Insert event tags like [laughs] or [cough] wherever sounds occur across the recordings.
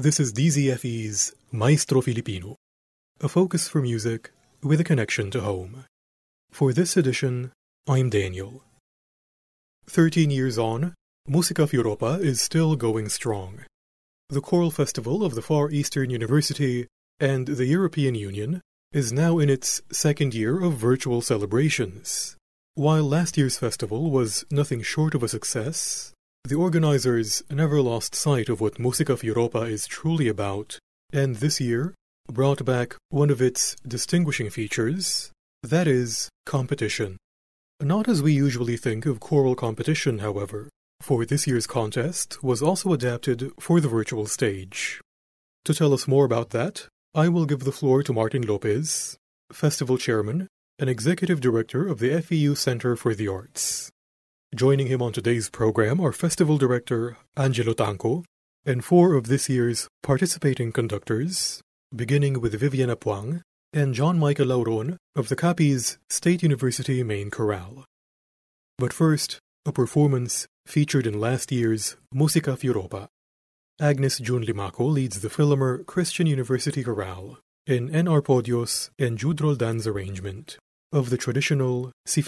This is DZFE's Maestro Filipino, a focus for music with a connection to home. For this edition, I'm Daniel. Thirteen years on, Musica Europa is still going strong. The Choral Festival of the Far Eastern University and the European Union is now in its second year of virtual celebrations. While last year's festival was nothing short of a success, the organizers never lost sight of what Musica FEUropa is truly about, and this year brought back one of its distinguishing features that is, competition. Not as we usually think of choral competition, however, for this year's contest was also adapted for the virtual stage. To tell us more about that, I will give the floor to Martin Lopez, Festival Chairman and Executive Director of the FEU Center for the Arts. Joining him on today's program are Festival Director Angelo Tangco and four of this year's participating conductors, beginning with Vivian Apuang and John Michael Lauron of the Capiz State University Main Chorale. But first, a performance featured in last year's Musica FEUropa. Agnes June Limaco leads the Filamer Christian University Chorale in N. Arpodios and Jude Roldan's arrangement of the traditional Si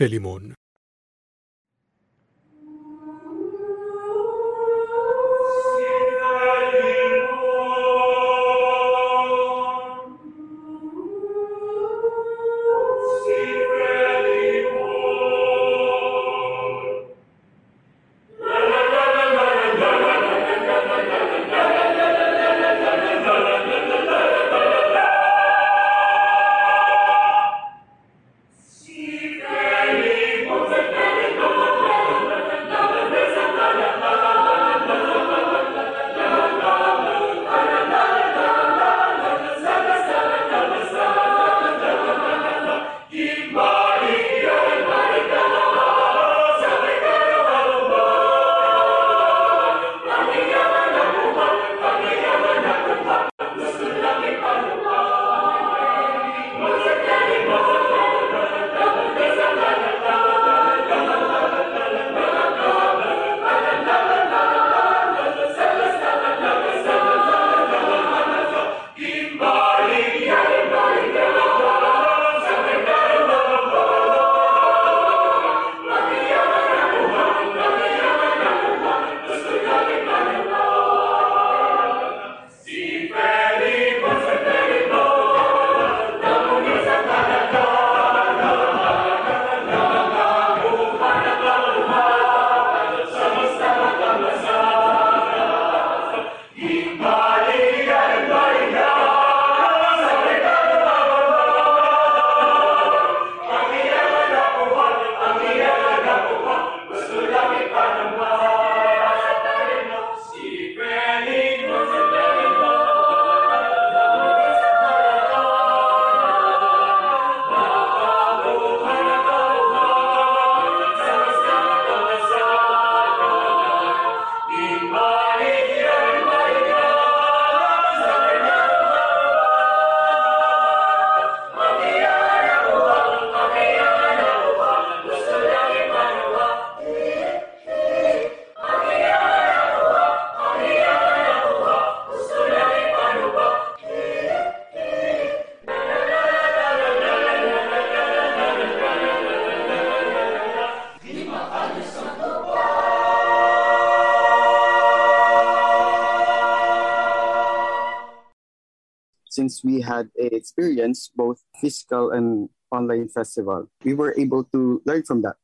since we had experience both physical and online festival, we were able to learn from that.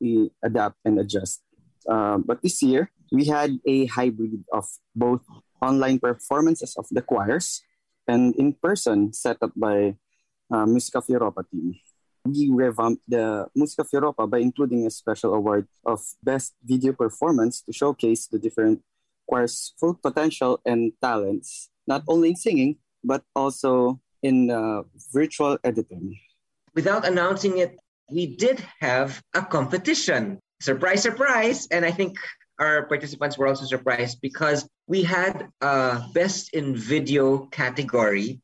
We adapt and adjust. Um, but this year, we had a hybrid of both online performances of the choirs and in person set up by uh, Musica Europa team. We revamped the Musica Europa by including a special award of Best Video Performance to showcase the different choirs' full potential and talents, not only in singing, but also in uh, virtual editing. Without announcing it, we did have a competition. Surprise, surprise. And I think our participants were also surprised because we had a best in video category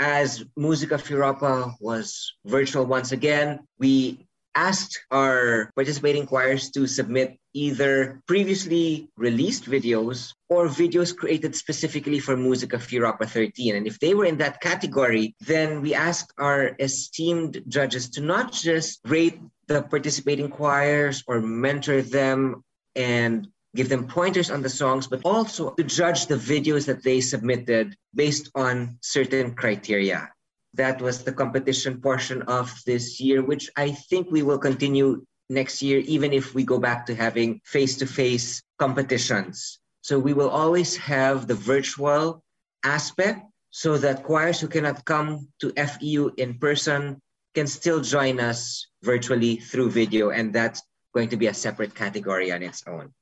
as Musica FEUropa was virtual once again. We asked our participating choirs to submit either previously released videos or videos created specifically for Musica Europa 13. And if they were in that category, then we asked our esteemed judges to not just rate the participating choirs or mentor them and give them pointers on the songs, but also to judge the videos that they submitted based on certain criteria. That was the competition portion of this year, which I think we will continue next year, even if we go back to having face to face competitions. So we will always have the virtual aspect so that choirs who cannot come to FEU in person can still join us virtually through video. And that's going to be a separate category on its own.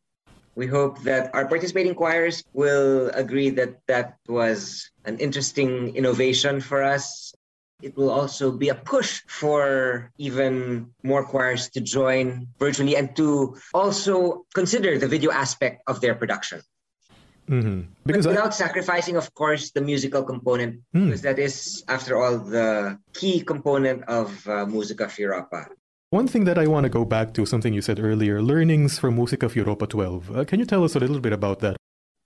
We hope that our participating choirs will agree that that was an interesting innovation for us. It will also be a push for even more choirs to join virtually and to also consider the video aspect of their production. Mm-hmm. Because but without I... sacrificing, of course, the musical component, mm. because that is, after all, the key component of uh, Musica Europa. One thing that I want to go back to, something you said earlier, learnings from Musica Europa 12. Uh, can you tell us a little bit about that?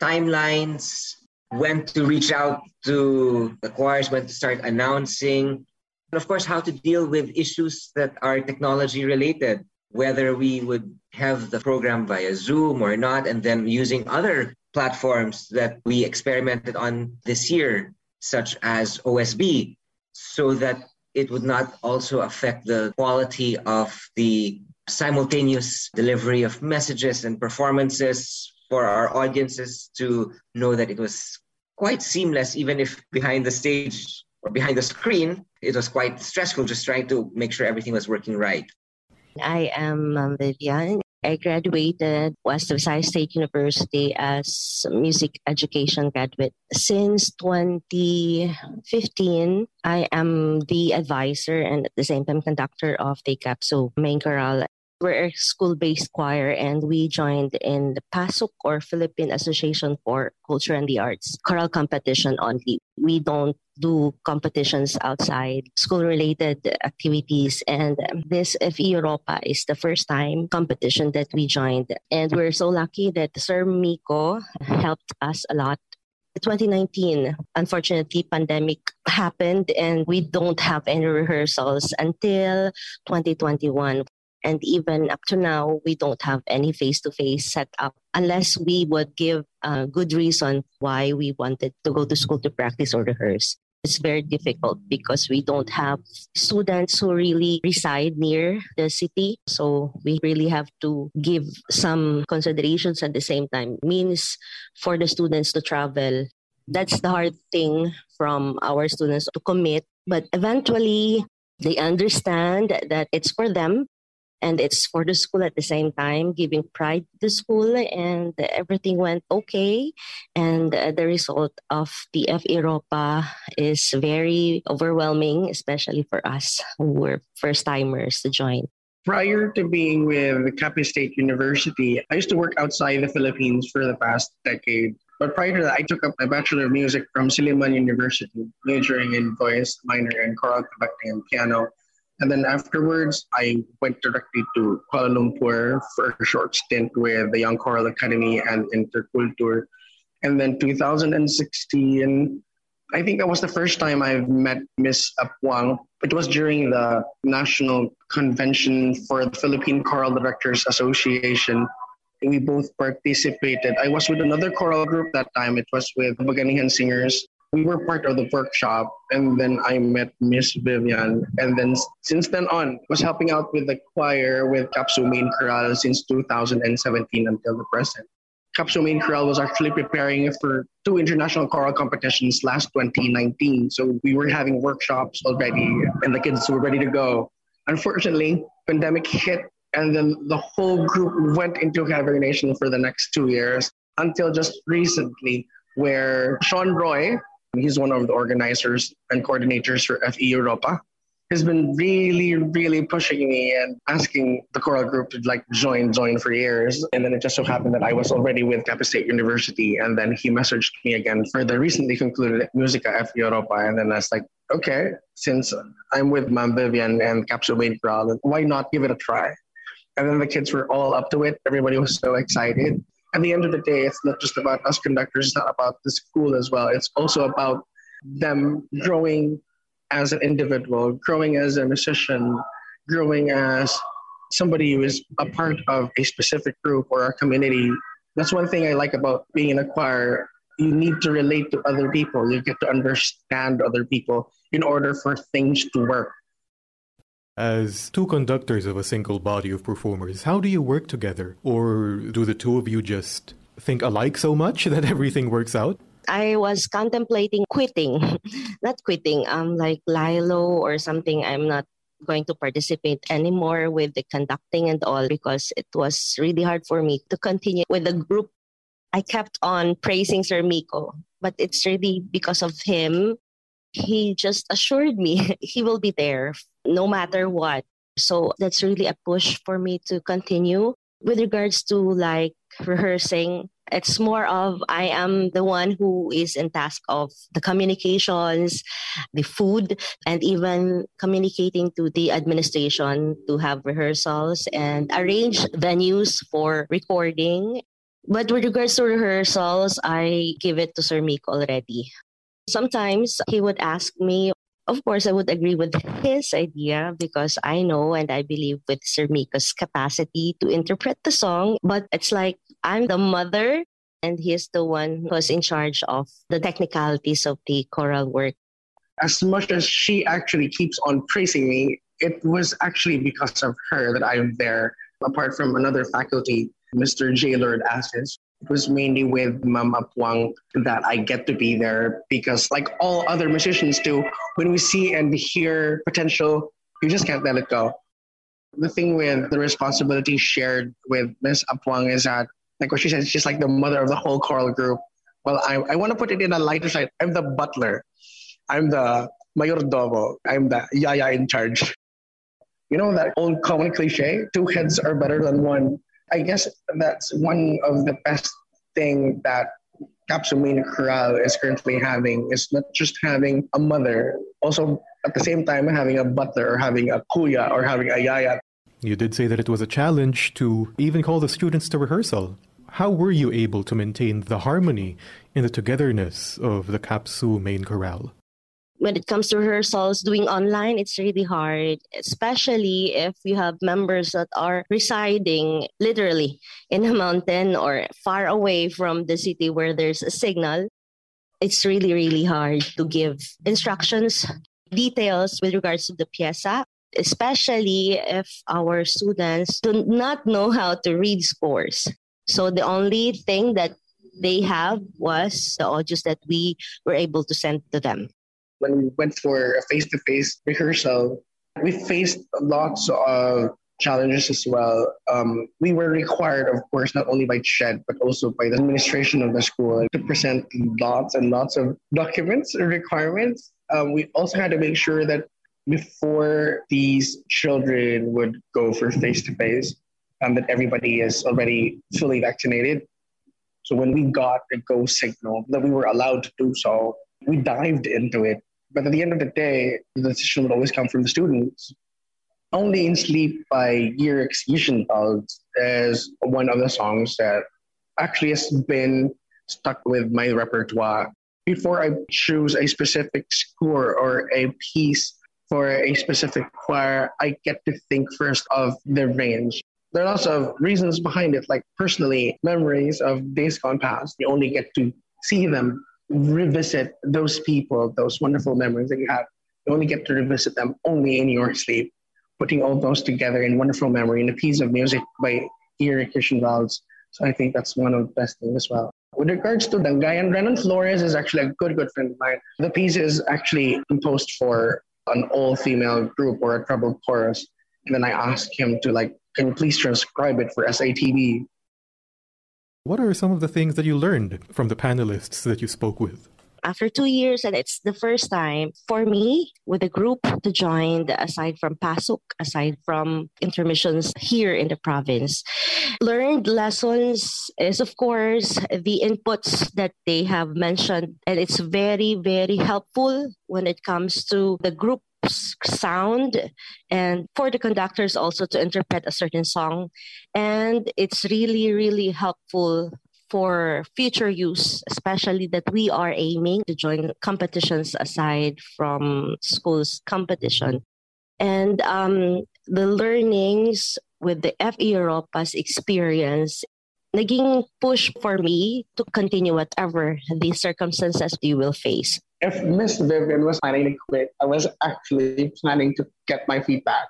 Timelines, when to reach out to the choirs, when to start announcing, and of course, how to deal with issues that are technology related, whether we would have the program via Zoom or not, and then using other platforms that we experimented on this year, such as OSB, so that it would not also affect the quality of the simultaneous delivery of messages and performances for our audiences to know that it was quite seamless, even if behind the stage or behind the screen, it was quite stressful just trying to make sure everything was working right. I am um, Vivian. I graduated West Visayas State University as music education graduate. Since 2015, I am the advisor and at the same time conductor of the CapSU main chorale. We're a school-based choir and we joined in the PASUC or Philippine Association for Culture and the Arts choral competition only. We don't do competitions outside school related activities. And this FEUropa is the first time competition that we joined. And we're so lucky that Sir Miko helped us a lot 2019 unfortunately pandemic happened and we don't have any rehearsals until 2021 and even up to now we don't have any face-to-face setup unless we would give a good reason why we wanted to go to school to practice or rehearse it's very difficult because we don't have students who really reside near the city. So we really have to give some considerations at the same time. Means for the students to travel. That's the hard thing from our students to commit. But eventually they understand that it's for them and it's for the school at the same time, giving pride to the school, and everything went okay. And uh, the result of the F Europa is very overwhelming, especially for us who were first timers to join. Prior to being with Capiz State University, I used to work outside the Philippines for the past decade. But prior to that, I took up my Bachelor of Music from Silliman University, majoring in voice, minor in choral conducting and piano. And then afterwards, I went directly to Kuala Lumpur for a short stint with the Young Choral Academy and Interculture. And then 2016, I think that was the first time I've met Miss Apuang. It was during the National Convention for the Philippine Choral Directors Association. We both participated. I was with another choral group that time. It was with Baganihan Singers we were part of the workshop and then I met Miss Vivian and then since then on was helping out with the choir with CapSU Main Chorale since 2017 until the present. CapSU Main Chorale was actually preparing for two international choral competitions last 2019. So we were having workshops already and the kids were ready to go. Unfortunately, pandemic hit and then the whole group went into hibernation for the next two years until just recently where Sean Roy, He's one of the organizers and coordinators for FEUropa. He's been really, really pushing me and asking the choral group to like join, join for years. And then it just so happened that I was already with Capiz State University. And then he messaged me again for the recently concluded Musica FEUropa. And then I was like, okay, since I'm with Ma'am Vivian and CapSU Main Chorale, why not give it a try? And then the kids were all up to it. Everybody was so excited. At the end of the day, it's not just about us conductors, it's not about the school as well. It's also about them growing as an individual, growing as a musician, growing as somebody who is a part of a specific group or a community. That's one thing I like about being in a choir. You need to relate to other people. You get to understand other people in order for things to work. As two conductors of a single body of performers, how do you work together? Or do the two of you just think alike so much [laughs] that everything works out? I was contemplating quitting, [laughs] not quitting, um, like Lilo or something. I'm not going to participate anymore with the conducting and all because it was really hard for me to continue with the group. I kept on praising Sir Miko, but it's really because of him. He just assured me [laughs] he will be there no matter what. So that's really a push for me to continue. With regards to like [laughs] rehearsing, it's more of I am the one who is in task of the communications, the food, and even communicating to the administration to have rehearsals and arrange venues for recording. But with regards to rehearsals, I give it to Sir Meek already. Sometimes he would ask me, of course, I would agree with his idea because I know and I believe with Sir Miko's capacity to interpret the song. But it's like I'm the mother and he's the one who's in charge of the technicalities of the choral work. As much as she actually keeps on praising me, it was actually because of her that I'm there, apart from another faculty, Mr. J. Lord Assis. It was mainly with Mama Apuang that I get to be there because, like all other musicians do, when we see and hear potential, you just can't let it go. The thing with the responsibility shared with Miss Apuang is that, like what she said, she's like the mother of the whole choral group. Well, I, I want to put it in a lighter side. I'm the butler. I'm the mayordomo. I'm the yaya in charge. You know that old common cliche? Two heads are better than one. I guess that's one of the best thing that CapSU Main Chorale is currently having is not just having a mother, also at the same time having a butler or having a kuya or having a yaya. You did say that it was a challenge to even call the students to rehearsal. How were you able to maintain the harmony and the togetherness of the CapSU Main Chorale? When it comes to rehearsals, doing online, it's really hard, especially if you have members that are residing literally in a mountain or far away from the city where there's a signal. It's really, really hard to give instructions, details with regards to the pieza, especially if our students do not know how to read scores. So the only thing that they have was the audios that we were able to send to them when we went for a face to face rehearsal, we faced lots of challenges as well. Um, we were required, of course, not only by CHED, but also by the administration of the school to present lots and lots of documents and requirements. Um, we also had to make sure that before these children would go for face to face, that everybody is already fully vaccinated. So when we got a go signal that we were allowed to do so, we dived into it but at the end of the day, the decision would always come from the students. Only in Sleep by Eriks Esenvalds is one of the songs that actually has been stuck with my repertoire. Before I choose a specific score or a piece for a specific choir, I get to think first of the range. There are lots of reasons behind it, like personally, memories of days gone past. You only get to see them revisit those people, those wonderful memories that you have. You only get to revisit them only in your sleep. Putting all those together in wonderful memory in a piece of music by Eriks Esenvalds. So I think that's one of the best things as well. With regards to Dangayan, Renan Flores is actually a good, good friend of mine. The piece is actually composed for an all-female group or a treble chorus. And then I asked him to like, can you please transcribe it for SATB? What are some of the things that you learned from the panelists that you spoke with? after two years, and it's the first time for me with a group to join, aside from PASUC, aside from intermissions here in the province. Learned lessons is, of course, the inputs that they have mentioned, and it's very, very helpful when it comes to the group sound and for the conductors also to interpret a certain song and it's really really helpful for future use, especially that we are aiming to join competitions aside from schools competition. And um, the learnings with the FEUropa's experience naging push for me to continue whatever the circumstances we will face. If Miss Vivian was planning to quit, I was actually planning to get my feedback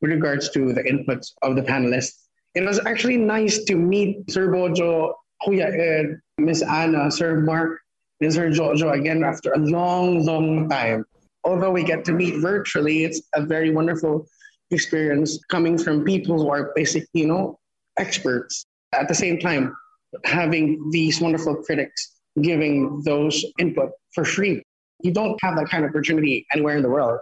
with regards to the inputs of the panelists. It was actually nice to meet Sir Bojo Kuya Ed, Miss Anna, Sir Mark, and Sir Jojo again after a long, long time. Although we get to meet virtually, it's a very wonderful experience coming from people who are basically, you know, experts. At the same time, having these wonderful critics giving those input for free. You don't have that kind of opportunity anywhere in the world.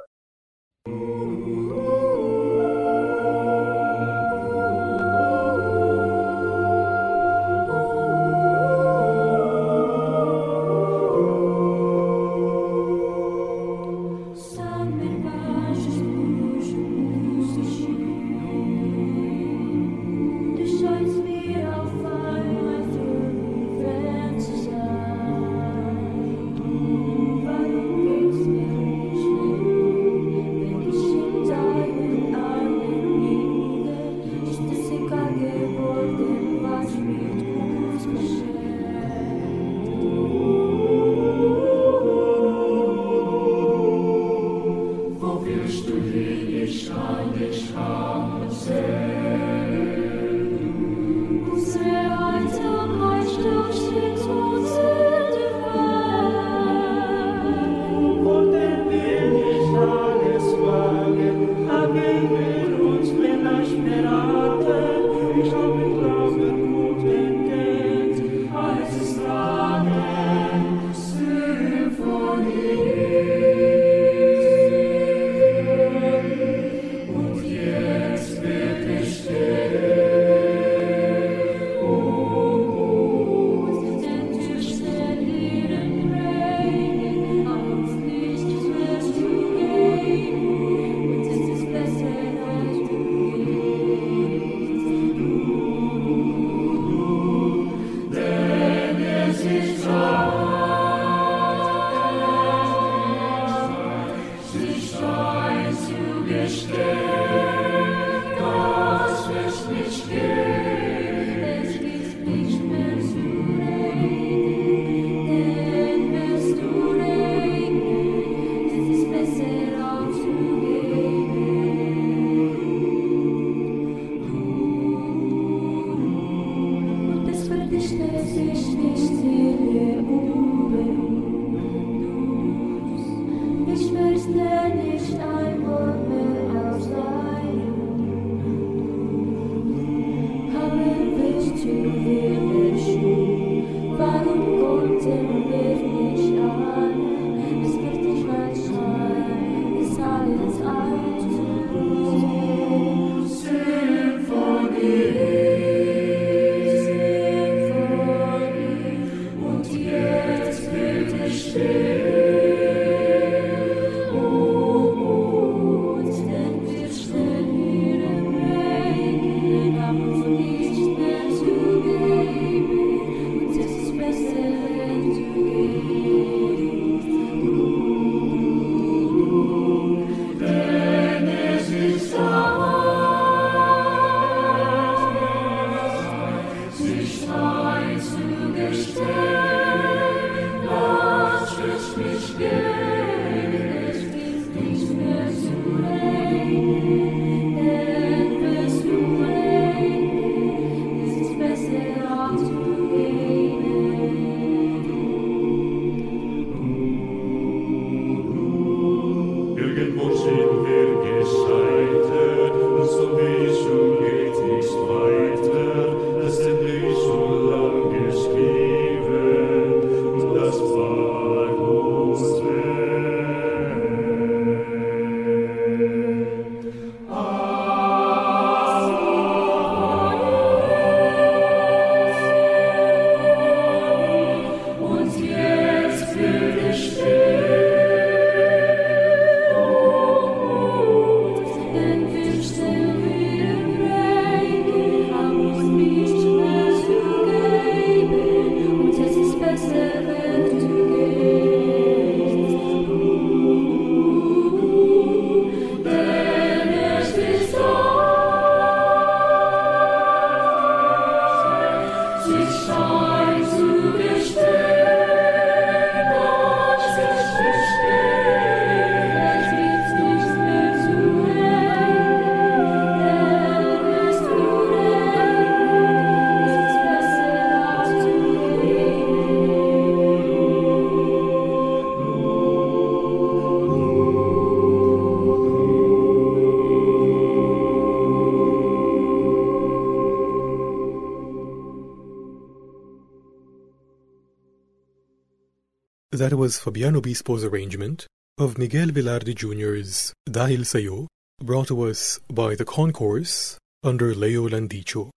That was Fabiano Bispo's arrangement of Miguel Velarde Jr.'s Dahil Sayo, brought to us by the Concourse under Leo Landicho.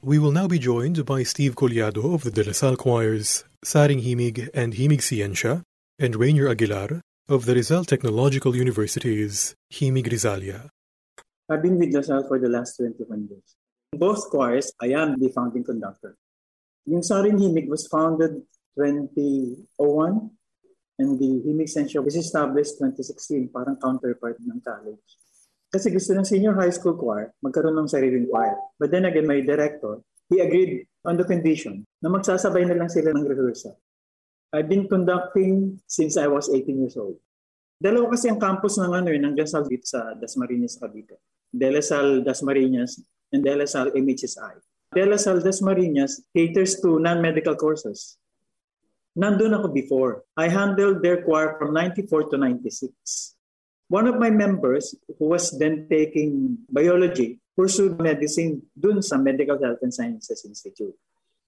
We will now be joined by Steve Collado of the De La Salle Choirs, Saring Himig and Himig Scientia, and Reiner Aguilar of the Rizal Technological University's Himig Rizalia. I've been with La Salle for the last 21 years. Both choirs, I am the founding conductor. Yung Saring Himig was founded 2001 and the Himig Ciencia was established 2016, parang counterpart ng college. Kasi gusto ng senior high school choir magkaroon ng sariling choir. But then again, my director, he agreed on the condition na magsasabay na lang sila ng rehearsal. I've been conducting since I was 18 years old. Dalawa kasi ang campus ng ano, ng Dasal sa Dasmariñas, Cavite. De La Salle Dasmariñas and De La Salle MHSI. De La Salle Dasmariñas caters to non-medical courses. Nandun ako before. I handled their choir from 94 to 96. One of my members who was then taking biology pursued medicine dun sa Medical Health and Sciences Institute.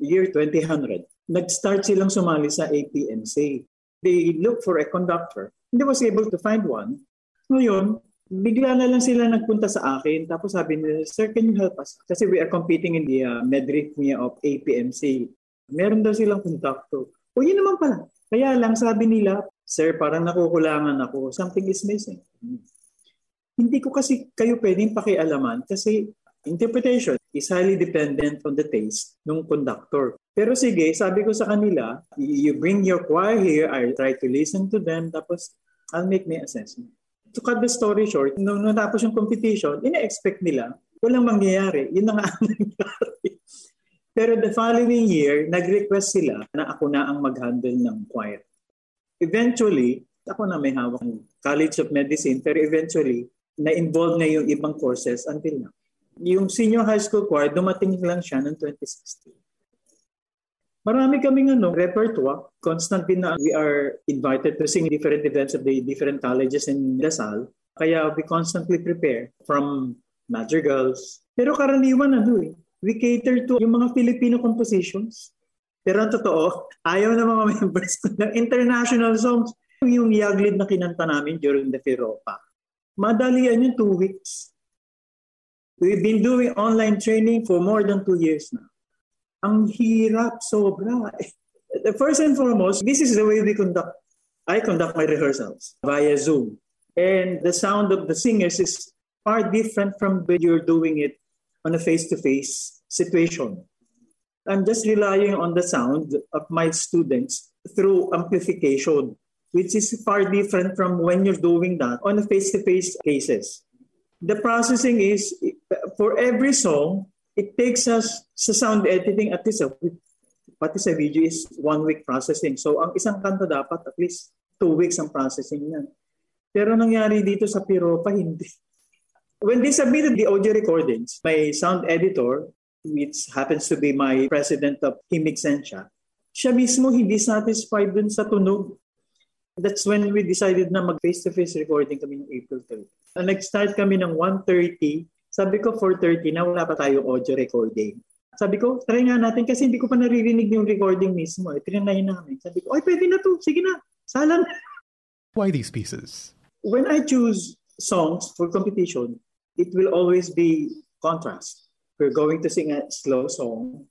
Year 2000, nag-start silang sumali sa APMC. They looked for a conductor. They was able to find one. Ngayon, bigla na lang sila nagpunta sa akin. Tapos sabi nila, Sir, can you help us? Kasi we are competing in the uh, medrhythmia of APMC. Meron daw silang conductor. O yun naman pala. Kaya lang sabi nila, Sir, parang nakukulangan ako. Something is missing. Hindi ko kasi kayo pwedeng pakialaman kasi interpretation is highly dependent on the taste ng conductor. Pero sige, sabi ko sa kanila, you bring your choir here, I try to listen to them, tapos I'll make my assessment. To cut the story short, nung natapos yung competition, ina-expect nila, walang mangyayari. Yun na nga ang nangyari. Pero the following year, nag-request sila na ako na ang mag-handle ng choir. Eventually, ako na may hawak ng College of Medicine, pero eventually, na-involve na yung ibang courses until now. Yung senior high school choir, dumating lang siya noong 2016. Marami kaming ano, repertoire. Constant na we are invited to sing different events of the different colleges in Lasal. Kaya we constantly prepare from madrigals. Pero karaniwan ano eh, we cater to yung mga Filipino compositions. Pero ang totoo, ayaw ng mga [laughs] members ko ng international songs. Yung Jagdlied na kinanta namin during the FEUropa. Madalian yung two weeks. We've been doing online training for more than two years now. Ang hirap, sobra. [laughs] First and foremost, this is the way we conduct. I conduct my rehearsals via Zoom. And the sound of the singers is far different from when you're doing it on a face-to-face situation. I'm just relying on the sound of my students through amplification, which is far different from when you're doing that on a face-to-face cases. The processing is, for every song, it takes us sa sound editing at least a week. Pati sa video is one week processing. So ang isang kanta dapat at least two weeks ang processing niyan. Pero nangyari dito sa Piropa, hindi. When they submitted the audio recordings, my sound editor, which happens to be my president of Himig Sencha, siya mismo hindi satisfied dun sa tunog. That's when we decided na mag face-to-face recording kami ng April 3. Nag-start kami ng 1.30. Sabi ko 4.30 na wala pa tayong audio recording. Sabi ko, try nga natin kasi hindi ko pa naririnig yung recording mismo. Eh. Trinay namin. Sabi ko, ay pwede na to. Sige na. Salan. Why these pieces? When I choose songs for competition, it will always be contrast. We're going to sing a slow song.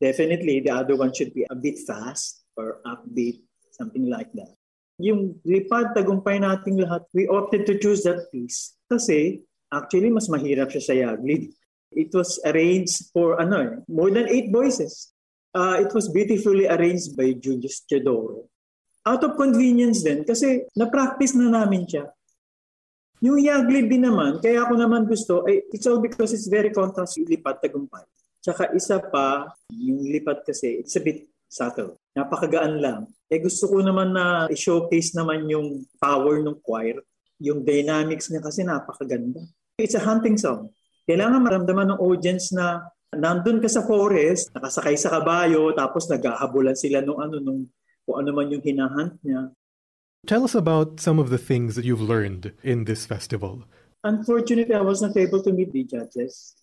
Definitely, the other one should be a bit fast or upbeat, something like that. Yung lipad, tagumpay nating lahat, we opted to choose that piece kasi actually mas mahirap siya sa Jagdlied. It was arranged for ano eh, more than eight voices. Uh, it was beautifully arranged by Julius Teodoro. Out of convenience din kasi na-practice na namin siya. Yung Yaglid din naman, kaya ako naman gusto, ay, it's all because it's very contrast yung lipat tagumpay. Tsaka isa pa, yung lipat kasi, it's a bit subtle. Napakagaan lang. Eh gusto ko naman na i-showcase naman yung power ng choir. Yung dynamics niya kasi napakaganda. It's a hunting song. Kailangan maramdaman ng audience na nandun ka sa forest, nakasakay sa kabayo, tapos naghahabulan sila nung ano, nung kung ano man yung hinahunt niya. Tell us about some of the things that you've learned in this festival. Unfortunately, I was not able to meet the judges.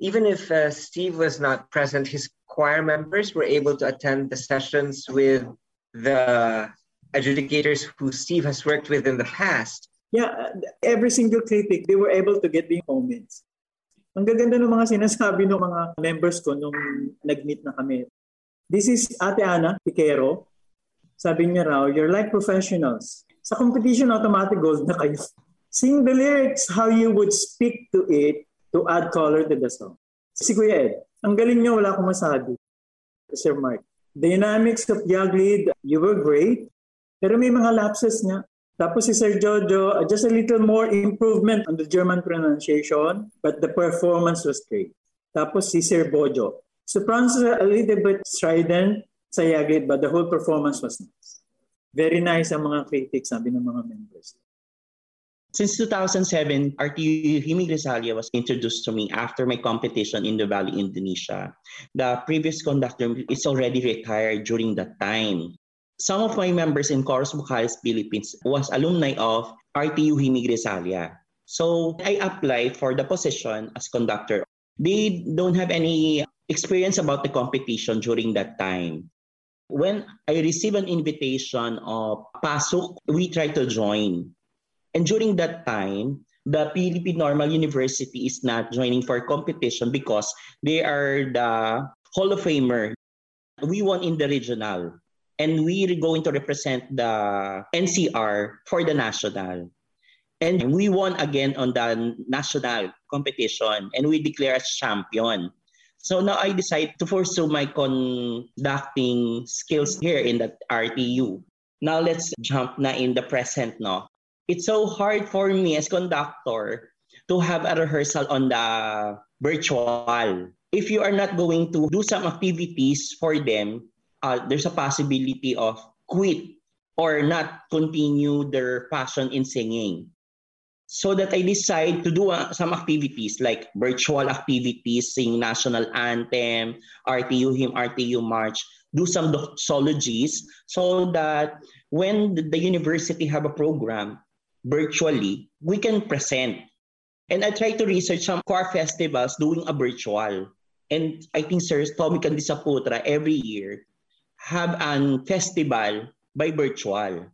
Even if uh, Steve was not present, his choir members were able to attend the sessions with the adjudicators who Steve has worked with in the past. Yeah, every single critic, they were able to get the comments. Ang gaganda ng mga sinasabi ng mga members ko nung nag-meet na kami. This is Ate Ana Piquero. Sabi niya raw, you're like professionals. Sa competition, automatic gold na kayo. Sing the lyrics how you would speak to it to add color to the song. Si Kuya Ed, ang galing niya, wala akong masabi. Sir Mark, dynamics of Jagdlied, you were great. Pero may mga lapses nga. Tapos si Sir Jojo, uh, just a little more improvement on the German pronunciation, but the performance was great. Tapos si Sir Bojo, sopranos a little bit strident sa Yaglit, but the whole performance was nice. Very nice ang mga critics, sabi ng mga members. Since 2007, RTU Himig Rizalia was introduced to me after my competition in the Valley, Indonesia. The previous conductor is already retired during that time. Some of my members in Chorus Vocales Philippines was alumni of RTU Himig Rizalia. So I applied for the position as conductor. They don't have any experience about the competition during that time. When I received an invitation of PASUK, we tried to join. And during that time, the Philippine Normal University is not joining for competition because they are the Hall of Famer. We won in the regional and we're going to represent the NCR for the national. And we won again on the national competition and we declare as champion. So now I decide to pursue my conducting skills here in the RTU. Now let's jump na in the present no. It's so hard for me as conductor to have a rehearsal on the virtual. If you are not going to do some activities for them, uh, there's a possibility of quit or not continue their passion in singing. So that I decide to do uh, some activities like virtual activities, sing national anthem, RTU hymn, RTU march, do some doxologies so that when the university have a program virtually, we can present. And I try to research some choir festivals doing a virtual. And I think Sir Tommy Kandisaputra every year have an festival by virtual.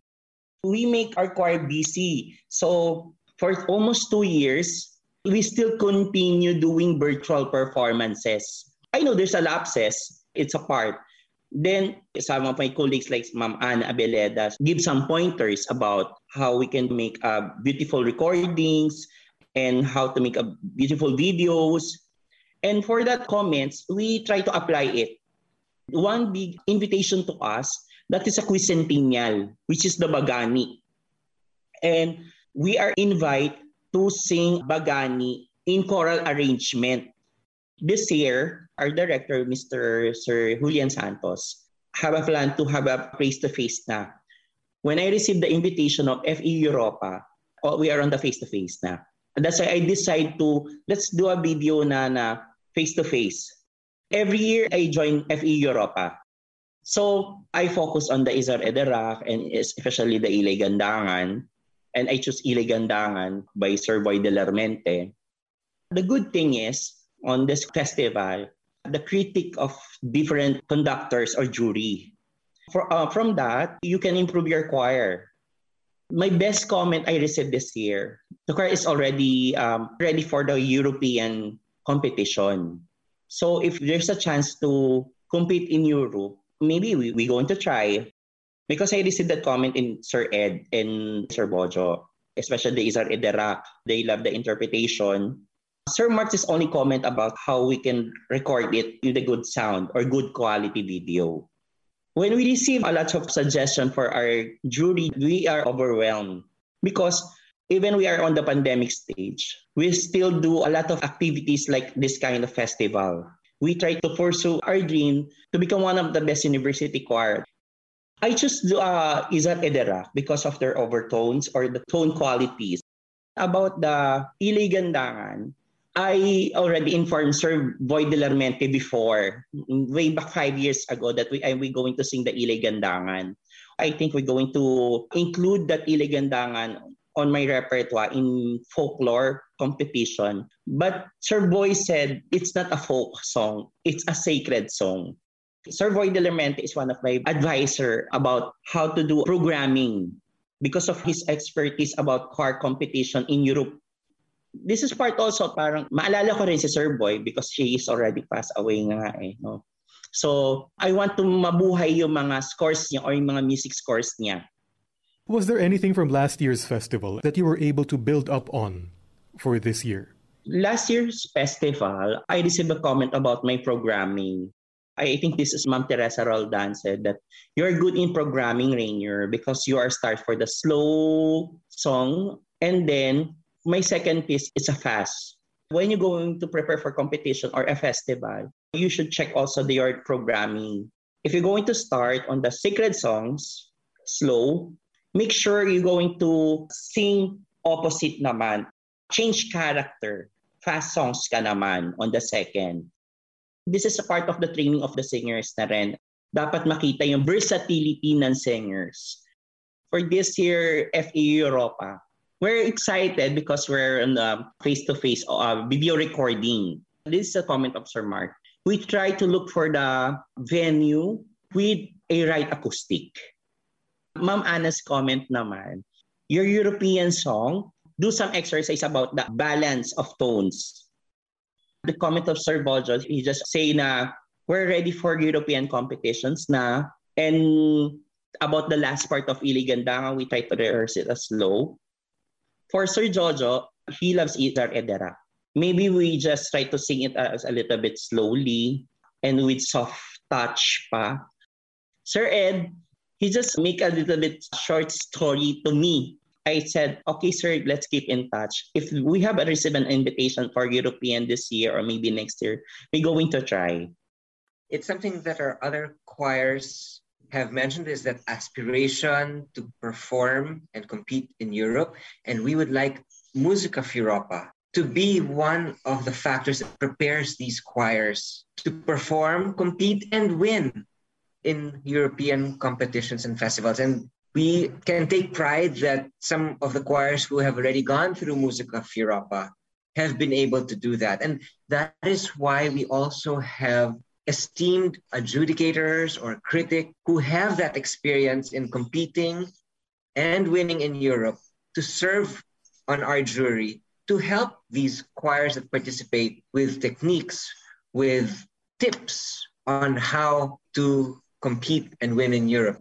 We make our choir busy. So for almost two years, we still continue doing virtual performances. I know there's a lapses. It's a part. Then some of my colleagues like Ma'am Anna Abeleda give some pointers about how we can make uh, beautiful recordings and how to make a beautiful videos. And for that comments, we try to apply it one big invitation to us that is a quincentennial, which is the Bagani. And we are invited to sing Bagani in choral arrangement. This year, our director, Mr. Sir Julian Santos, have a plan to have a face-to-face na. When I received the invitation of FEUropa, oh, we are on the face-to-face na. And that's why I decide to, let's do a video na na face-to-face Every year, I join FEUropa. So, I focus on the Izar Ederak and especially the Ilay Gandangan. And I chose Ilay Gandangan by Sir Boy de. The good thing is, on this festival, the critic of different conductors or jury. For, uh, from that, you can improve your choir. My best comment I received this year, the choir is already um, ready for the European competition. So if there's a chance to compete in Europe, maybe we, we're going to try. Because I received that comment in Sir Ed and Sir Bojo, especially Izar Ederak. They love the interpretation. Sir Mark's only comment about how we can record it with a good sound or good quality video. When we receive a lot of suggestion for our jury, we are overwhelmed because even we are on the pandemic stage, we still do a lot of activities like this kind of festival. We try to pursue our dream to become one of the best university choir. I choose uh, Izat Edera because of their overtones or the tone qualities. About the Iligandangan, I already informed Sir Boy de Lermente before, way back five years ago, that we are we going to sing the Iligandangan. I think we're going to include that Iligandangan on my repertoire in folklore competition. But Sir Boy said it's not a folk song, it's a sacred song. Sir Boy Delermente is one of my advisor about how to do programming because of his expertise about car competition in Europe. This is part also parang maalala ko rin si Sir Boy because she is already passed away nga eh. No? So, I want to mabuhay yung mga scores niya or yung mga music scores niya. Was there anything from last year's festival that you were able to build up on for this year? Last year's festival, I received a comment about my programming. I think this is Ma'am Teresa Roldan said that you're good in programming, Reiner, because you are start for the slow song. And then my second piece is a fast. When you're going to prepare for competition or a festival, you should check also the your programming. If you're going to start on the sacred songs, slow, make sure you're going to sing opposite naman. Change character. Fast songs ka naman on the second. This is a part of the training of the singers na rin. Dapat makita yung versatility ng singers. For this year, FEUropa, we're excited because we're on the face-to-face uh, video recording. This is a comment of Sir Mark. We try to look for the venue with a right acoustic. Ma'am Anna's comment naman, your European song, do some exercise about the balance of tones the comment of Sir Bojo, he just say na we're ready for European competitions na and about the last part of Iligandangan, we try to rehearse it as slow. For Sir Jojo, he loves Idar Edera. Maybe we just try to sing it as a little bit slowly and with soft touch pa. Sir Ed, he just make a little bit short story to me I said, okay, sir, let's keep in touch. If we have received an invitation for European this year or maybe next year, we're going to try. It's something that our other choirs have mentioned is that aspiration to perform and compete in Europe. And we would like Musica FEUropa to be one of the factors that prepares these choirs to perform, compete, and win in European competitions and festivals. And we can take pride that some of the choirs who have already gone through Musica FEUropa have been able to do that. And that is why we also have esteemed adjudicators or critic who have that experience in competing and winning in Europe to serve on our jury to help these choirs that participate with techniques, with tips on how to compete and win in Europe.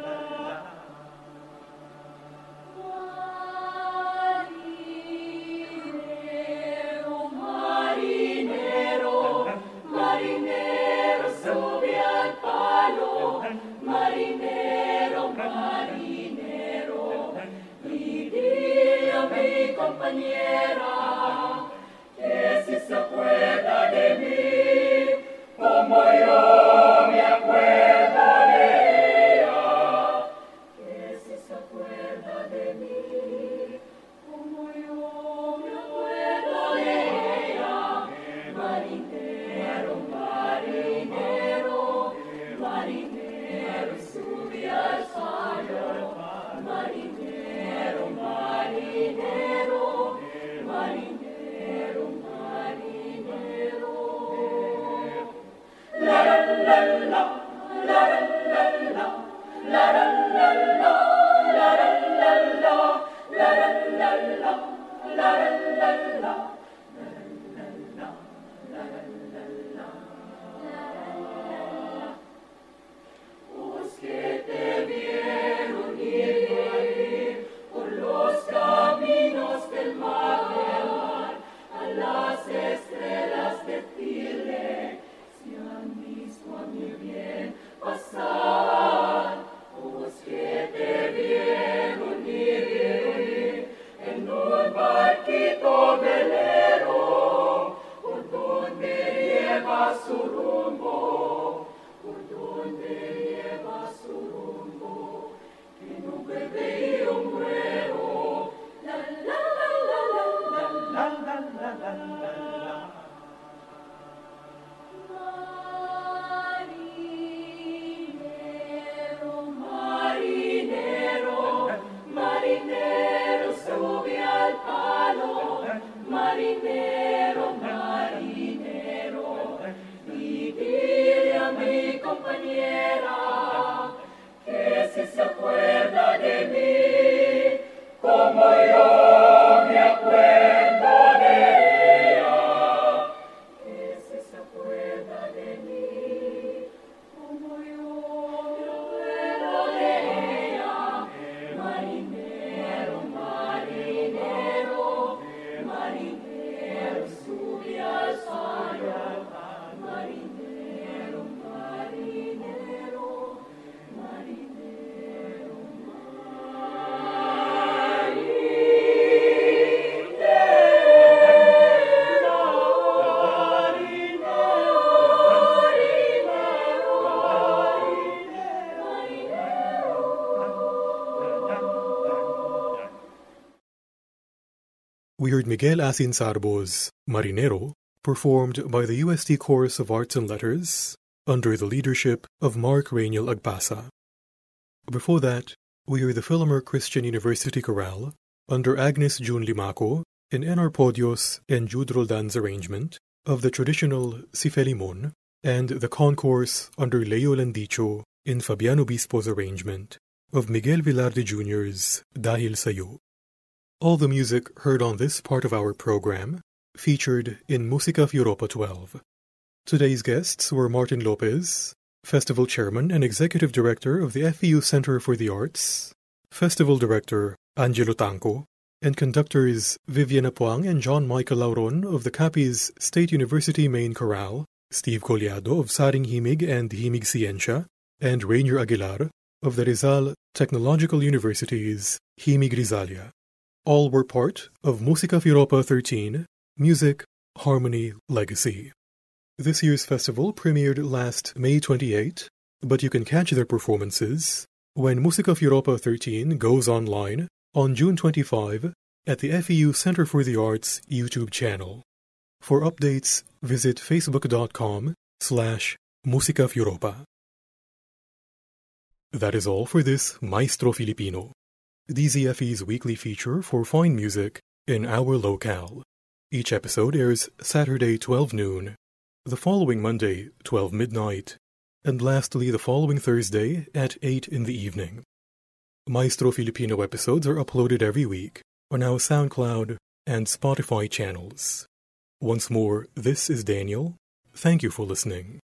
Miguel Asinsarbo's Marinero, performed by the UST Chorus of Arts and Letters, under the leadership of Mark Rainiel Agbasa. Before that, we heard the Filamer Christian University Chorale, under Agnes June Limaco, in Enar Podios and Jude Roldan's arrangement, of the traditional Si Felimon, and the concourse under Leo Landicho in Fabiano Bispo's arrangement, of Miguel Velarde Jr.'s Dahil Sayo. All the music heard on this part of our program featured in Musica FEUropa 12. Today's guests were Martin Lopez, Festival Chairman and Executive Director of the FEU Center for the Arts, Festival Director Angelo Tangco, and conductors Vivian Apuang and John Michael Lauron of the Capiz State University Main Chorale, Steve Collado of Saring Himig and Himig Scientia, and Reiner Aguilar of the Rizal Technological University's Himig Rizalia. All were part of Musica FEUropa 13 Music, Harmony, Legacy. This year's festival premiered last May 28, but you can catch their performances when Musica FEUropa 13 goes online on June 25 at the FEU Center for the Arts YouTube channel. For updates, visit facebook.com slash Musica FEUropa. That is all for this Maestro Filipino, DZFE's weekly feature for fine music in our locale. Each episode airs Saturday 12 noon, the following Monday 12 midnight, and lastly the following Thursday at 8 in the evening. Maestro Filipino episodes are uploaded every week on our SoundCloud and Spotify channels. Once more, this is Daniel. Thank you for listening.